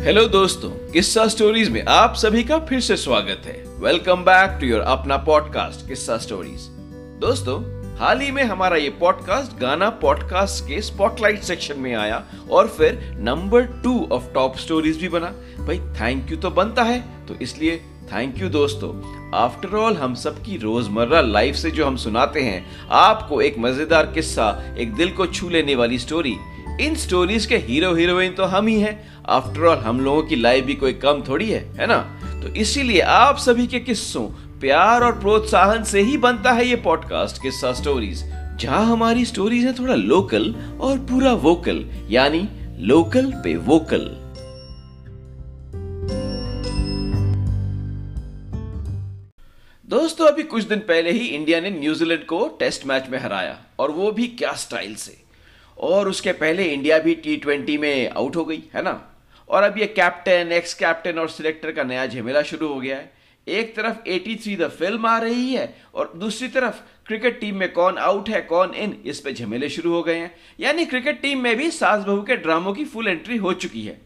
Hello दोस्तों, किस्सा stories में आप सभी का फिर से स्वागत है। वेलकम बैक टू योर अपना पॉडकास्ट किस्सा स्टोरीज दोस्तों, हाल ही में हमारा ये पॉडकास्ट गाना पॉडकास्ट के स्पॉटलाइट सेक्शन में आया और फिर number two of top stories भी बना। भाई थैंक यू तो बनता है तो इसलिए थैंक यू दोस्तों। आफ्टर ऑल हम सबकी रोज़मर्रा लाइफ से जो हम सुनाते हैं, आपको एक मज़ेदार किस्सा, एक दिल को छू लेने वाली स्टोरी इन स्टोरीज के हीरो हीरोइन तो हम ही हैं। आफ्टर ऑल हम लोगों की लाइफ भी कोई कम थोड़ी है है ना? तो इसीलिए आप सभी के किस्सों, प्यार और प्रोत्साहन से ही बनता है ये पॉडकास्ट किस्सा स्टोरीज जहाँ हमारी स्टोरीज है थोड़ा लोकल और पूरा वोकल यानी लोकल पे वोकल दोस्तों, अभी कुछ दिन पहले ही इंडिया ने न्यूजीलैंड को टेस्ट मैच में हराया, और वो भी क्या स्टाइल से। और उसके पहले इंडिया भी टी ट्वेंटी में आउट हो गई, है ना? और अब ये कैप्टन एक्स कैप्टन और सिलेक्टर का नया झमेला शुरू हो गया है। एक तरफ़ 83 द फ़िल्म आ रही है और दूसरी तरफ़ क्रिकेट टीम में कौन आउट है, कौन इन इस पे झमेले शुरू हो गए हैं। यानी क्रिकेट टीम में भी सास बहू के ड्रामों की फुल एंट्री हो चुकी है।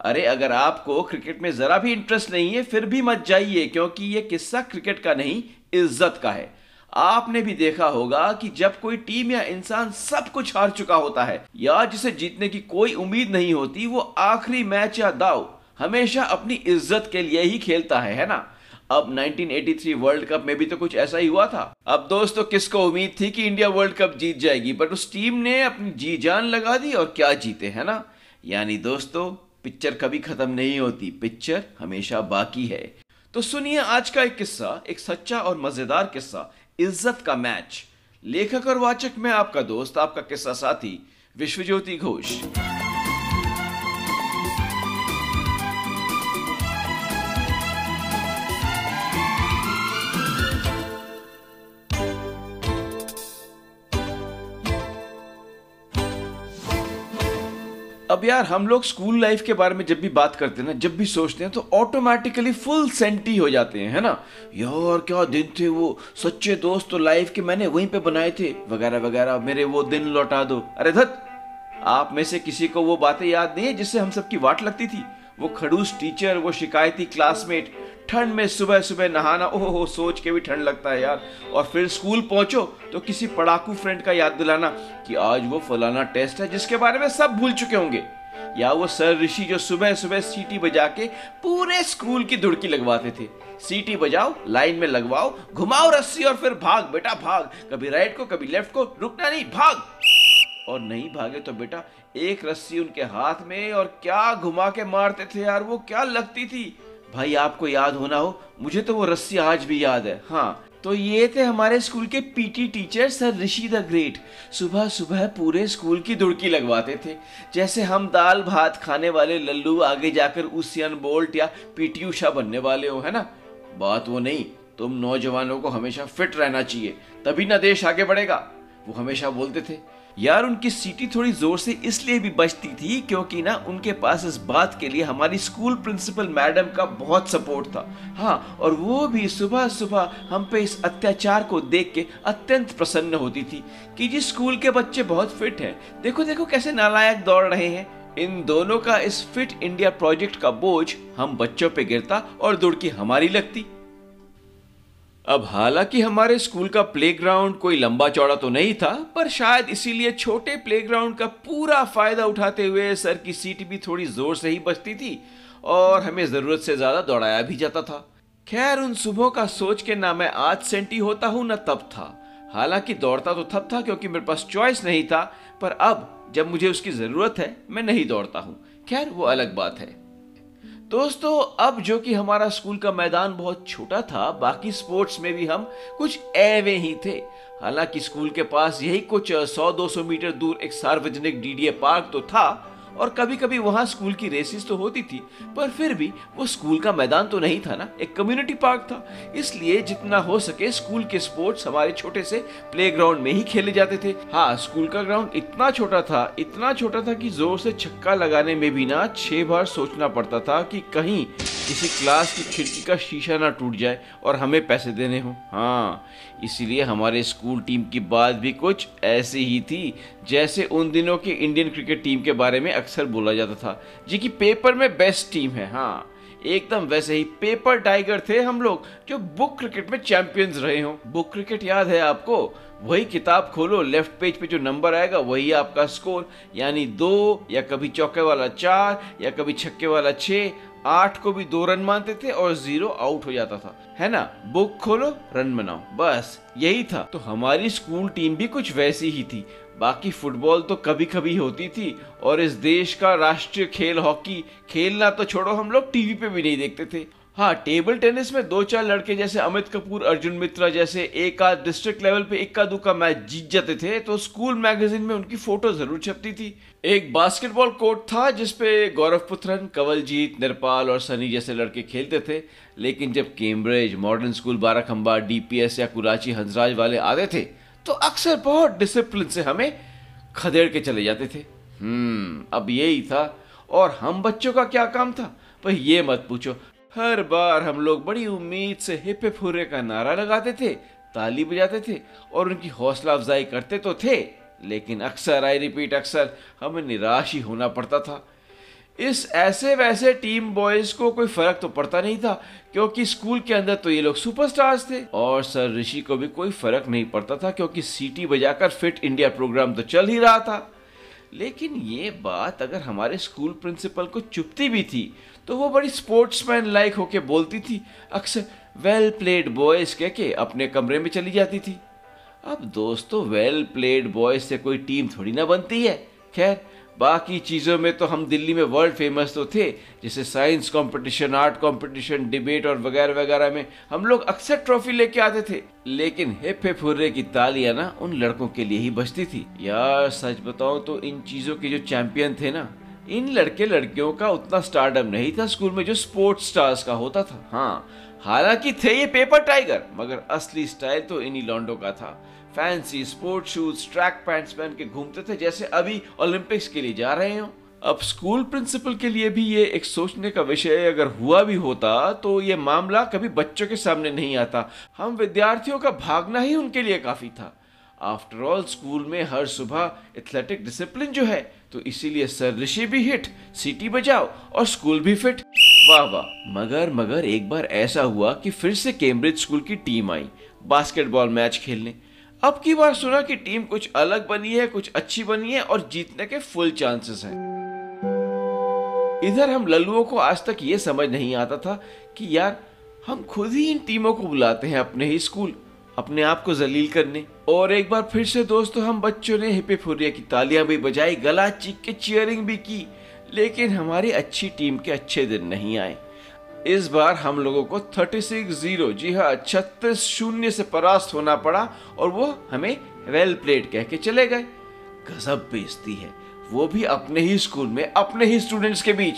अरे अगर आपको क्रिकेट में जरा भी इंटरेस्ट नहीं है, फिर भी मत जाइए, क्योंकि ये किस्सा क्रिकेट का नहीं, इज़्ज़त का है। आपने भी देखा होगा कि जब कोई टीम या इंसान सब कुछ हार चुका होता है, या जिसे जीतने की कोई उम्मीद नहीं होती, वो आखिरी मैच या दाव हमेशा अपनी इज़्ज़त के लिए ही खेलता है है ना? अब 1983 वर्ल्ड कप में भी तो कुछ ऐसा ही हुआ था। अब दोस्तों, किसको उम्मीद थी कि इंडिया वर्ल्ड कप जीत जाएगी? बट उस टीम ने अपनी जी जान लगा दी और क्या जीते, है ना? यानी दोस्तों, पिक्चर कभी खत्म नहीं होती, पिक्चर हमेशा बाकी है। तो सुनिए आज का एक किस्सा, एक सच्चा और मज़ेदार किस्सा। इज़्ज़त का मैच। लेखक और वाचक में आपका दोस्त आपका किस्सा साथी विश्वज्योति घोष। अब यार हम लोग स्कूल लाइफ के बारे में जब भी बात करते हैं ना, जब भी सोचते हैं तो ऑटोमेटिकली फुल सेंटी हो जाते हैं, है ना? यार, क्या दिन थे वो? सच्चे दोस्त तो लाइफ के मैंने वहीं पे बनाए थे। वगैरह वगैरह, मेरे वो दिन लौटा दो। अरे धत, आप में से किसी को वो बातें याद नहीं है जिससे हम सबकी वाट लगती थी? वो खड़ूस टीचर वो शिकायती क्लासमेट ठंड में सुबह सुबह नहाना, ओहो, सोच के भी ठंड लगता है यार। और फिर स्कूल पहुंचो तो किसी पड़ाकू फ्रेंड का याद दिलाना कि आज वो फलाना टेस्ट है जिसके बारे में सब भूल चुके होंगे। या वो सर ऋषि जो सुबह सुबह सीटी बजा के पूरे स्कूल की धुड़की लगवाते थे। सीटी बजाओ, लाइन में लगवाओ, घुमाओ रस्सी और फिर भाग, बेटा, भाग। कभी राइट को, कभी लेफ़्ट को, रुकना नहीं, भाग। और नहीं भागे तो बेटा, एक रस्सी उनके हाथ में और क्या घुमा के मारते थे यार, वो क्या लगती थी? भाई, आपको याद होना हो, मुझे तो वो रस्सी आज भी याद है। हाँ तो ये थे हमारे स्कूल के PT teacher, sir Rishi the great. सुबह सुबह पूरे स्कूल की दुड़की लगवाते थे। जैसे हम दाल भात खाने वाले लल्लू आगे जाकर उसियन बोल्ट या पीटी उषा बनने वाले हो, है ना? बात वो नहीं, तुम नौजवानों को हमेशा फिट रहना चाहिए, तभी ना देश आगे बढ़ेगा। वो हमेशा बोलते थे यार उनकी सीटी थोड़ी ज़ोर से इसलिए भी बचती थी क्योंकि ना उनके पास इस बात के लिए हमारी स्कूल प्रिंसिपल मैडम का बहुत सपोर्ट था। हाँ और वो भी सुबह सुबह हम पे इस अत्याचार को देख के अत्यंत प्रसन्न होती थी कि जी स्कूल के बच्चे बहुत फिट हैं। देखो देखो कैसे नालायक दौड़ रहे हैं। इन दोनों का इस फिट इंडिया प्रोजेक्ट का बोझ हम बच्चों पे गिरता और दुड़की हमारी लगती। अब हालाँकि हमारे स्कूल का प्लेग्राउंड कोई लंबा चौड़ा तो नहीं था, पर शायद इसीलिए छोटे प्लेग्राउंड का पूरा फ़ायदा उठाते हुए सर की सीट भी थोड़ी ज़ोर से ही बचती थी और हमें ज़रूरत से ज़्यादा दौड़ाया भी जाता था। खैर, उन सुबह का सोच के ना मैं आज सेंटी होता हूँ, ना तब था। हालाँकि दौड़ता तो तब था क्योंकि मेरे पास चॉइस नहीं था, पर अब जब मुझे उसकी ज़रूरत है, मैं नहीं दौड़ता हूँ। खैर, वो अलग बात है। दोस्तों, अब जो कि हमारा स्कूल का मैदान बहुत छोटा था, बाकी स्पोर्ट्स में भी हम कुछ ऐवे ही थे। हालाँकि स्कूल के पास यही कुछ 100-200 मीटर दूर एक सार्वजनिक डीडीए पार्क तो था और कभी कभी वहाँ स्कूल की रेसिस तो होती थी, पर फिर भी वो स्कूल का मैदान तो नहीं था ना, एक कम्युनिटी पार्क था। इसलिए जितना हो सके स्कूल के स्पोर्ट्स हमारे छोटे से प्ले में ही खेले जाते थे। हाँ स्कूल का ग्राउंड इतना छोटा था, इतना छोटा था कि ज़ोर से छक्का लगाने में भी ना छह बार सोचना पड़ता था कि कहीं किसी क्लास की खिड़की का शीशा ना टूट जाए और हमें पैसे देने हो। हाँ इसीलिए हमारे स्कूल टीम की बात भी कुछ ऐसी ही थी, जैसे उन दिनों की इंडियन क्रिकेट टीम के बारे में अक्सर बोला जाता था, जी की पेपर में बेस्ट टीम है। हाँ एकदम वैसे ही पेपर टाइगर थे हम लोग, जो बुक क्रिकेट में चैंपियंस रहे हो। बुक क्रिकेट याद है आपको? वही किताब खोलो, लेफ़्ट पेज पे जो नंबर आएगा, वही आपका स्कोर, यानी दो, या कभी चौके वाला चार, या कभी छक्के वाला छह आठ को भी दो रन मानते थे और ज़ीरो आउट हो जाता था। है ना? बुक खोलो, रन बनाओ। बस, यही था। तो हमारी स्कूल टीम भी कुछ वैसी ही थी। बाकी फुटबॉल तो कभी कभी होती थी और इस देश का राष्ट्रीय खेल, हॉकी, खेलना तो छोड़ो, हम लोग टीवी पे भी नहीं देखते थे। हाँ टेबल टेनिस में दो चार लड़के जैसे अमित कपूर, अर्जुन मित्रा जैसे एक आध डिस्ट्रिक्ट लेवल पे इक्का दुक्का मैच जीत जाते थे तो स्कूल मैगजीन में उनकी फ़ोटो ज़रूर छपती थी। एक बास्केटबॉल कोर्ट था जिसपे गौरव पुत्रन कवलजीत, निरपाल और सनी जैसे लड़के खेलते थे, लेकिन जब Cambridge modern school Barakhamba DPS या कुराची हंसराज वाले आते थे तो अक्सर बहुत डिसिप्लिन से हमें खदेड़ के चले जाते थे। हम्म अब यही था। और हम बच्चों का क्या काम था? भाई, ये मत पूछो। हर बार हम लोग बड़ी उम्मीद से हिप हिप का नारा लगाते थे, ताली बजाते थे और उनकी हौसला अफजाई करते तो थे, लेकिन अक्सर आई रिपीट अक्सर हमें निराश ही होना पड़ता था। इस ऐसे वैसे टीम बॉयज़ को कोई फ़र्क तो पड़ता नहीं था, क्योंकि स्कूल के अंदर तो ये लोग सुपरस्टार्स थे। और सर ऋषि को भी कोई फ़र्क नहीं पड़ता था, क्योंकि सीटी बजाकर फिट इंडिया प्रोग्राम तो चल ही रहा था। लेकिन ये बात अगर हमारे स्कूल प्रिंसिपल को चुपती भी थी तो वो बड़ी स्पोर्ट्समैन लाइक होके बोलती थी। अक्सर वेल प्लेड बॉयज़ कह के अपने कमरे में चली जाती थी। अब दोस्तों वेल प्लेड बॉयज़ से कोई टीम थोड़ी ना बनती है। खैर, बाकी चीज़ों में तो हम दिल्ली में वर्ल्ड फ़ेमस तो थे, जैसे science competition art competition debate और वगैरह वगैरह में हम लोग अक्सर ट्रॉफी लेके आते थे। लेकिन हिप हिप हुर्रे की तालियाँ ना उन लड़कों के लिए ही बचती थी। यार, सच बताओ तो इन चीज़ों के जो चैंपियन थे ना इन लड़के लड़कियों का उतना स्टारडम नहीं था स्कूल में जो स्पोर्ट्स स्टार्स का होता था। हाँ। हालाँकि थे ये पेपर टाइगर मगर असली स्टाइल तो इन्हीं लॉन्डो का था। Fancy sport shoes track pants पहन के घूमते थे जैसे अभी ओलंपिक्स के लिए जा रहे हो। अब स्कूल प्रिंसिपल के लिए भी ये एक सोचने का विषय अगर हुआ भी होता तो ये मामला कभी बच्चों के सामने नहीं आता। हम विद्यार्थियों का भागना ही उनके लिए काफ़ी था। आफ्टर ऑल स्कूल में हर सुबह एथलेटिक डिसिप्लिन जो है तो इसीलिए सर ऋषि भी हिट, सीटी बजाओ और स्कूल भी फिट। वाह वाह, मगर मगर एक बार ऐसा हुआ कि फिर से कैम्ब्रिज स्कूल की टीम आई, बास्केटबॉल मैच खेलने। अब की बार सुना कि टीम कुछ अलग बनी है, कुछ अच्छी बनी है और जीतने के फुल चांसेस हैं। इधर हम लल्लुओं को आज तक ये समझ नहीं आता था कि यार, हम खुद ही इन टीमों को बुलाते हैं अपने ही स्कूल। अपने आप को जलील करने। और एक बार फिर से दोस्तों, हम बच्चों ने हिपे फुरिया की तालियाँ भी बजाई गला चीख के चीयरिंग भी की। लेकिन हमारी अच्छी टीम के अच्छे दिन नहीं आए। इस बार हम लोगों को 36 ज़ीरो, जी हाँ छत्तीस शून्य से परास्त होना पड़ा और वो हमें वेल प्लेड कह के चले गए। गजब बेचती है। वो भी अपने ही स्कूल में, अपने ही स्टूडेंट्स के बीच।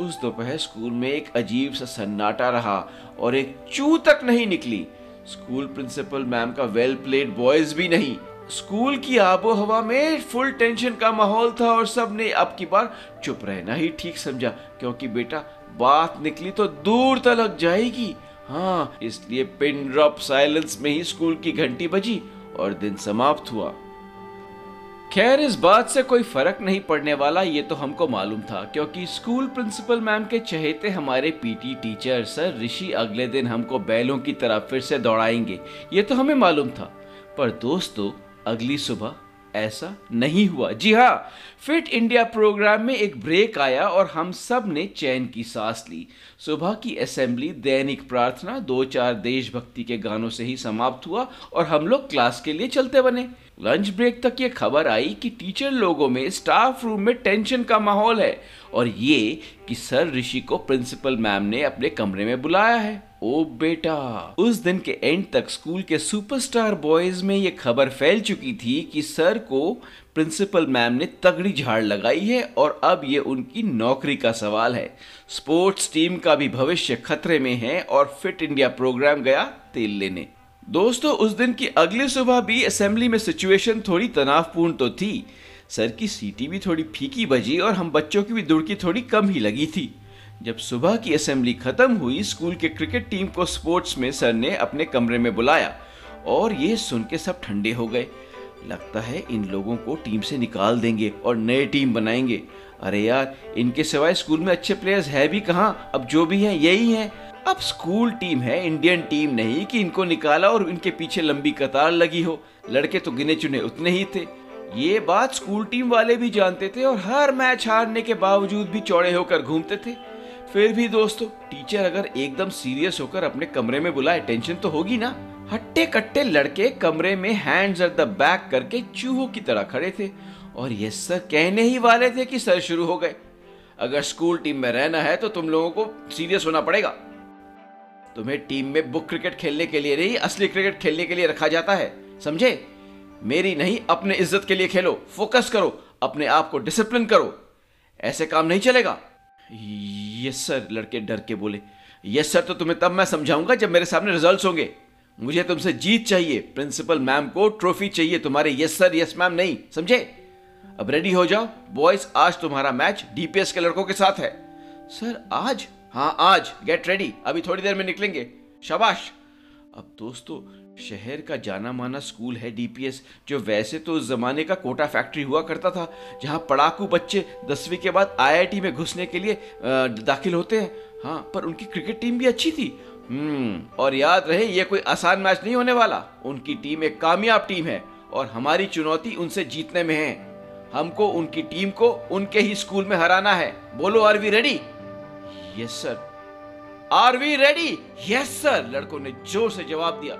उस दोपहर स्कूल में एक अजीब सा सन्नाटा रहा और एक चू तक नहीं निकली। स्कूल प्रिंसिपल मैम का वेल प्लेड बॉयज़ भी नहीं। स्कूल की आबो हवा में फुल टेंशन का माहौल था और सबने अब की बार चुप रहना ही ठीक समझा, क्योंकि बेटा, बात निकली तो दूर तक जाएगी। हाँ इसलिए पिन ड्रॉप साइलेंस में ही स्कूल की घंटी बजी और दिन समाप्त हुआ। खैर, इस बात से कोई फ़र्क नहीं पड़ने वाला, ये तो हमको मालूम था, क्योंकि स्कूल प्रिंसिपल मैम के चहेते हमारे पीटी टीचर, सर ऋषि अगले दिन हमको बैलों की तरह फिर से दौड़ाएँगे, ये तो हमें मालूम था। पर दोस्तों, अगली सुबह ऐसा नहीं हुआ। जी हाँ फिट इंडिया प्रोग्राम में एक ब्रेक आया और हम सबने चैन की सांस ली। सुबह की असेंबली, दैनिक प्रार्थना, दो चार देशभक्ति के गानों से ही समाप्त हुआ और हम लोग क्लास के लिए चलते बने। लंच ब्रेक तक ये खबर आई कि टीचर लोगों में स्टाफ रूम में टेंशन का माहौल है और ये कि सर ऋषि को प्रिंसिपल मैम ने अपने कमरे में बुलाया है। ओ बेटा, उस दिन के एंड तक स्कूल के सुपरस्टार बॉयज़ में ये खबर फैल चुकी थी कि सर को प्रिंसिपल मैम ने तगड़ी झाड़ लगाई है और अब ये उनकी नौकरी का सवाल है। स्पोर्ट्स टीम का भी भविष्य खतरे में है और फिट इंडिया प्रोग्राम गया तेल लेने। दोस्तों, उस दिन की अगली सुबह भी असेंबली में सिचुएशन थोड़ी तनावपूर्ण तो थी। सर की सीटी भी थोड़ी फीकी बजी और हम बच्चों की भी दुड़की थोड़ी कम ही लगी थी। जब सुबह की असेंबली खत्म हुई, स्कूल के क्रिकेट टीम को स्पोर्ट्स में सर ने अपने कमरे में बुलाया और ये सुन के सब ठंडे हो गए। लगता है इन लोगों को टीम से निकाल देंगे और नए टीम बनाएँगे। अरे यार, इनके सिवाय स्कूल में अच्छे प्लेयर्स है भी कहाँ? अब जो भी हैं, यही हैं। अब स्कूल टीम है, इंडियन टीम नहीं कि इनको निकाला और इनके पीछे लंबी कतार लगी हो। लड़के तो गिने चुने उतने ही थे। ये बात स्कूल टीम वाले भी जानते थे और हर मैच हारने के बावजूद भी चौड़े होकर घूमते थे। फिर भी दोस्तों, टीचर अगर एकदम सीरियस होकर अपने कमरे में बुलाए, टेंशन तो होगी ना? हट्टे कट्टे लड़के कमरे में हैंड्स एट द बैक करके चूहों की तरह खड़े थे और ये सर कहने ही वाले थे कि सर शुरू हो गए। अगर स्कूल टीम में रहना है तो तुम लोगों को सीरियस होना पड़ेगा। तुम्हें टीम में बुक क्रिकेट खेलने के लिए नहीं, असली क्रिकेट खेलने के लिए रखा जाता है, समझे? मेरी नहीं, अपने इज़्ज़त के लिए खेलो, फोकस करो, अपने आप को डिसिप्लिन करो। ऐसे काम नहीं चलेगा। यस सर, लड़के डर के बोले। यस सर तो तुम्हें तब मैं समझाऊँगा जब मेरे सामने रिजल्ट्स होंगे। मुझे तुमसे जीत चाहिए प्रिंसिपल मैम को ट्रॉफी चाहिए तुम्हारे। यस सर, यस मैम नहीं, समझे? अब रेडी हो जाओ। बॉयज़ आज तुम्हारा मैच डीपीएस के लड़कों के साथ है। सर, आज? हाँ आज गेट रेडी अभी थोड़ी देर में निकलेंगे। शाबाश। अब दोस्तों, शहर का जाना माना स्कूल है डीपीएस जो वैसे तो उस जमाने का कोटा फैक्ट्री हुआ करता था, जहाँ पढ़ाकू बच्चे दसवीं के बाद आईआईटी में घुसने के लिए दाखिल होते हैं। हाँ पर उनकी क्रिकेट टीम भी अच्छी थी। हम्म और याद रहे, ये कोई आसान मैच नहीं होने वाला। उनकी टीम एक कामयाब टीम है, और हमारी चुनौती उनसे जीतने में है। हमको, उनकी टीम को, उनके ही स्कूल में हराना है। बोलो, are we ready yes sir are we ready yes sir लड़कों ने ज़ोर से जवाब दिया।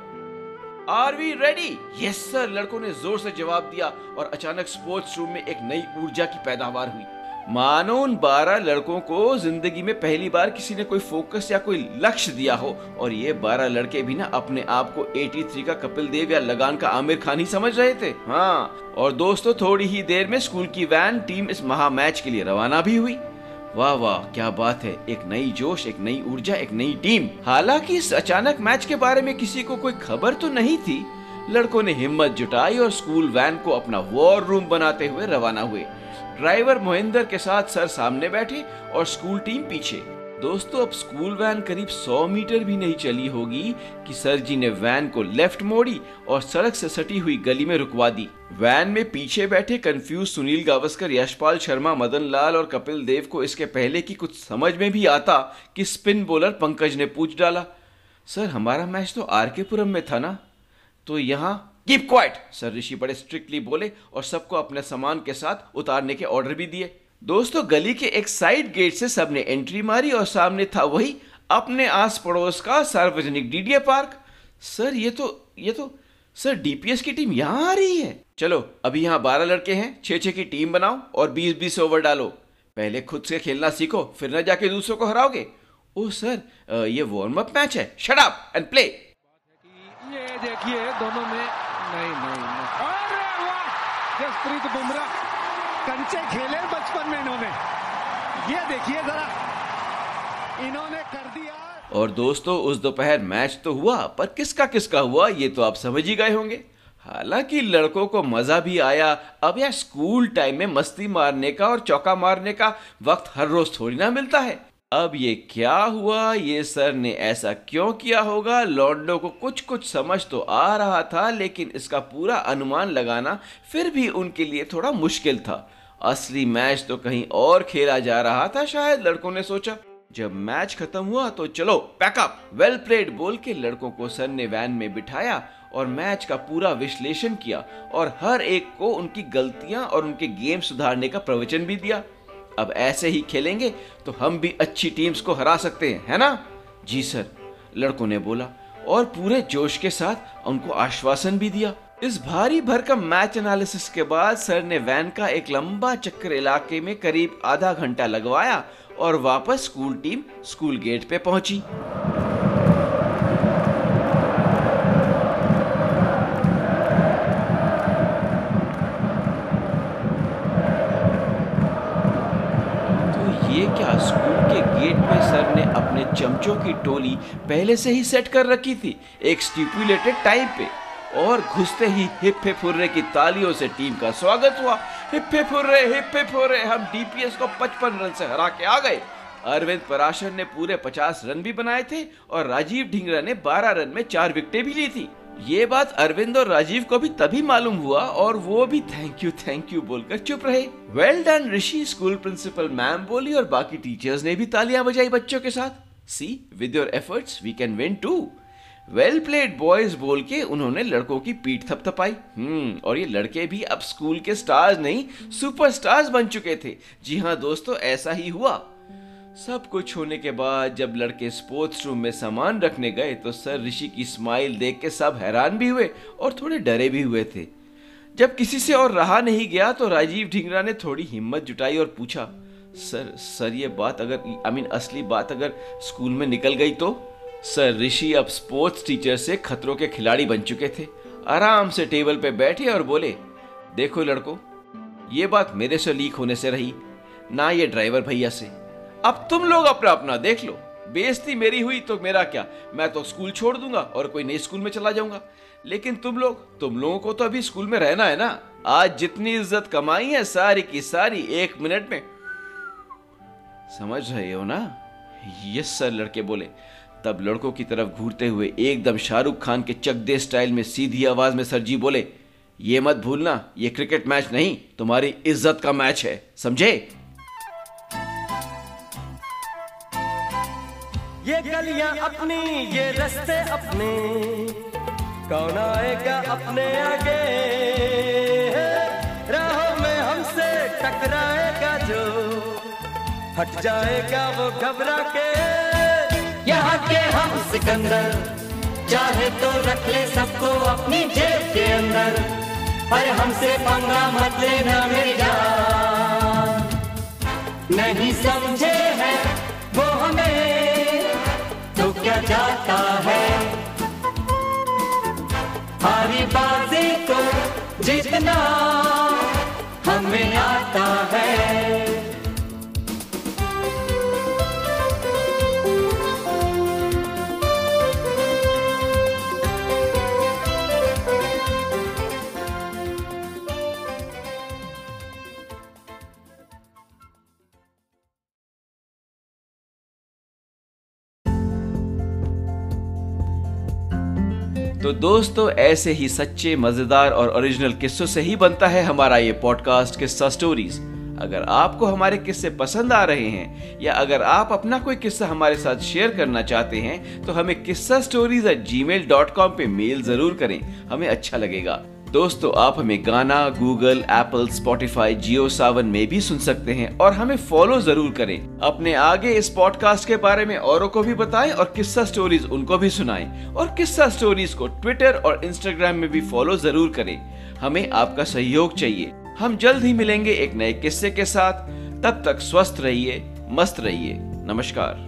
Are we ready yes sir लड़कों ने ज़ोर से जवाब दिया और अचानक स्पोर्ट्स रूम में एक नई ऊर्जा की पैदावार हुई। मानो उन बारह लड़कों को ज़िंदगी में पहली बार किसी ने कोई फोकस या कोई लक्ष्य दिया हो और ये बारह लड़के भी ना अपने आप को 83 का कपिल देव या लगान का आमिर खान ही समझ रहे थे। हाँ और दोस्तों, थोड़ी ही देर में स्कूल की वैन टीम इस महा मैच के लिए रवाना भी हुई। वाह वाह, क्या बात है। एक नई जोश, एक नई ऊर्जा, एक नई टीम। हालाँकि इस अचानक मैच के बारे में किसी को कोई खबर तो नहीं थी। लड़कों ने हिम्मत जुटाई और स्कूल वैन को अपना वॉर रूम बनाते हुए रवाना हुए। ड्राइवर मोहिंदर के साथ सर सामने बैठे और स्कूल टीम पीछे। दोस्तों, अब स्कूल वैन करीब 100 मीटर भी नहीं चली होगी कि सर जी ने वैन को लेफ़्ट मोड़ी और सड़क से सटी हुई गली में रुकवा दी। वैन में पीछे बैठे कंफ्यूज सुनील गावस्कर, यशपाल शर्मा, मदन लाल और कपिल देव को इसके पहले की कुछ समझ में भी आता कि स्पिन बॉलर पंकज ने पूछ डाला, सर, हमारा मैच तो आर के पुरम में था ना? तो यहाँ कीप क्वाइट सर ऋषि बड़े स्ट्रिक्टली बोले और सबको अपने सामान के साथ उतारने के ऑर्डर भी दिए। दोस्तों गली के एक साइड गेट से सबने एंट्री मारी और सामने था वही अपने आस पड़ोस का सार्वजनिक डीडीए पार्क। सर ये तो ये तो सर डीपीएस की टीम यहाँ आ रही है। चलो अभी यहाँ बारह लड़के हैं छह छह की टीम बनाओ और बीस बीस ओवर डालो। पहले खुद से खेलना सीखो फिर न जाके दूसरों को हराओगे। ओह सर ये वार्म अप मैच है। शट अप एंड प्ले ये देखिए दोनों में नहीं नहीं, नहीं। अरे वाह! जसप्रीत बुमराह। कंचे खेले बचपन में इन्होंने। ये देखिए जरा। इन्होंने कर दिया। और दोस्तों, उस दोपहर मैच तो हुआ, पर किसका किसका हुआ, ये तो आप समझ ही गए होंगे। हालाँकि लड़कों को मज़ा भी आया। अब यह स्कूल टाइम में मस्ती मारने का और चौका मारने का वक्त हर रोज थोड़ी ना मिलता है। अब ये क्या हुआ? ये सर ने ऐसा क्यों किया होगा? लॉन्डो को कुछ कुछ समझ तो आ रहा था, लेकिन इसका पूरा अनुमान लगाना फिर भी उनके लिए थोड़ा मुश्किल था। असली मैच तो कहीं और खेला जा रहा था शायद, लड़कों ने सोचा। जब मैच खत्म हुआ तो चलो पैकअप वेल प्लेड बोल के लड़कों को सर ने वैन में बिठाया और मैच का पूरा विश्लेषण किया और हर एक को उनकी गलतियाँ और उनके गेम सुधारने का प्रवचन भी दिया। अब ऐसे ही खेलेंगे तो हम भी अच्छी टीम्स को हरा सकते हैं, है ना? जी सर, लड़कों ने बोला और पूरे जोश के साथ उनको आश्वासन भी दिया। इस भारी भर का मैच एनालिसिस के बाद सर ने वैन का एक लंबा चक्कर इलाके में करीब आधा घंटा लगवाया और वापस स्कूल टीम स्कूल गेट पे पहुँची। टोली पहले से ही सेट कर रखी थी, एक स्टिपुलेटेड टाइम पे। और घुसते ही हिप हिप हुर्रे की तालियों से टीम का स्वागत हुआ। Hip hip hurray hip hip हम डीपीएस को 55 रन से हरा के आ गए। अरविंद पराशर ने पूरे 50 रन भी बनाए थे और राजीव ढिंगरा ने 12 रन में चार विकेटें भी ली थी। ये बात अरविंद और राजीव को भी तभी मालूम हुआ और वो भी थैंक यू थैंक यू बोलकर चुप रहे। Well done Rishi school principal ma'am बोली और बाकी टीचर्स ने भी तालियाँ बजाई बच्चों के साथ। See with your efforts we can win too well played boys बोल के उन्होंने लड़कों की पीठ थपथपाई। हम्म और ये लड़के भी अब स्कूल के स्टार्स नहीं सुपर स्टार्स बन चुके थे। जी हाँ दोस्तों, ऐसा ही हुआ। सब कुछ होने के बाद जब लड़के स्पोर्ट्स रूम में सामान रखने गए तो सर ऋषि की स्माइल देख के सब हैरान भी हुए और थोड़े डरे भी हुए थे। जब किसी से और रहा नहीं गया तो राजीव ढिंगरा ने थोड़ी हिम्मत जुटाई और पूछा सर सर, ये बात अगर आई मीन असली बात अगर स्कूल में निकल गई तो? सर, ऋषि अब स्पोर्ट्स टीचर से खतरों के खिलाड़ी बन चुके थे। आराम से टेबल पे बैठे और बोले, देखो लड़को, ये बात मेरे से लीक होने से रही, ना ये ड्राइवर भैया से। अब तुम लोग अपना अपना देख लो। बेइज्जती मेरी हुई तो मेरा क्या? मैं तो स्कूल छोड़ दूँगा और कोई नई स्कूल में चला जाऊँगा। लेकिन तुम लोग, तुम लोगों को तो अभी स्कूल में रहना है ना? आज जितनी इज़्ज़त कमाई है सारी की सारी एक मिनट में समझ रहे हो ना? यस, सर, लड़के बोले। तब लड़कों की तरफ़ घूरते हुए एकदम शाहरुख खान के चकदे स्टाइल में सीधी आवाज़ में सर जी बोले, ये मत भूलना, ये क्रिकेट मैच नहीं, तुम्हारी इज़्ज़त का मैच है, समझे? ये गलियाँ अपनी, ये रस्ते अपने, कौन आएगा अपने आगे? राहों में हमसे टकराएगा जो हट जाएगा वो घबरा के। यहाँ के हम सिकंदर, चाहे तो रख ले सबको अपनी जेब के अंदर, पर हमसे पंगा मत लेना मेरी। जान नहीं समझे हैं वो हमें तो क्या जाता है? हारी बाजी को जितना हमें आता है। दोस्तों, ऐसे ही सच्चे, मज़ेदार और ओरिजिनल किस्सों से ही बनता है हमारा ये पॉडकास्ट किस्सा स्टोरीज अगर आपको हमारे किस्से पसंद आ रहे हैं, या अगर आप अपना कोई किस्सा हमारे साथ शेयर करना चाहते हैं तो हमें Kissa stories at Gmail dot com पे मेल ज़रूर करें। हमें अच्छा लगेगा। दोस्तों, आप हमें Gaana Google Apple Spotify Jio Saavn में भी सुन सकते हैं और हमें फॉलो ज़रूर करें। अपने आगे इस पॉडकास्ट के बारे में औरों को भी बताएँ और किस्सा स्टोरीज उनको भी सुनाएँ। और किस्सा स्टोरीज को ट्विटर और इंस्टाग्राम में भी फॉलो ज़रूर करें। हमें आपका सहयोग चाहिए। हम जल्द ही मिलेंगे एक नए किस्से के साथ। तब तक स्वस्थ रहिए, मस्त रहिए। नमस्कार।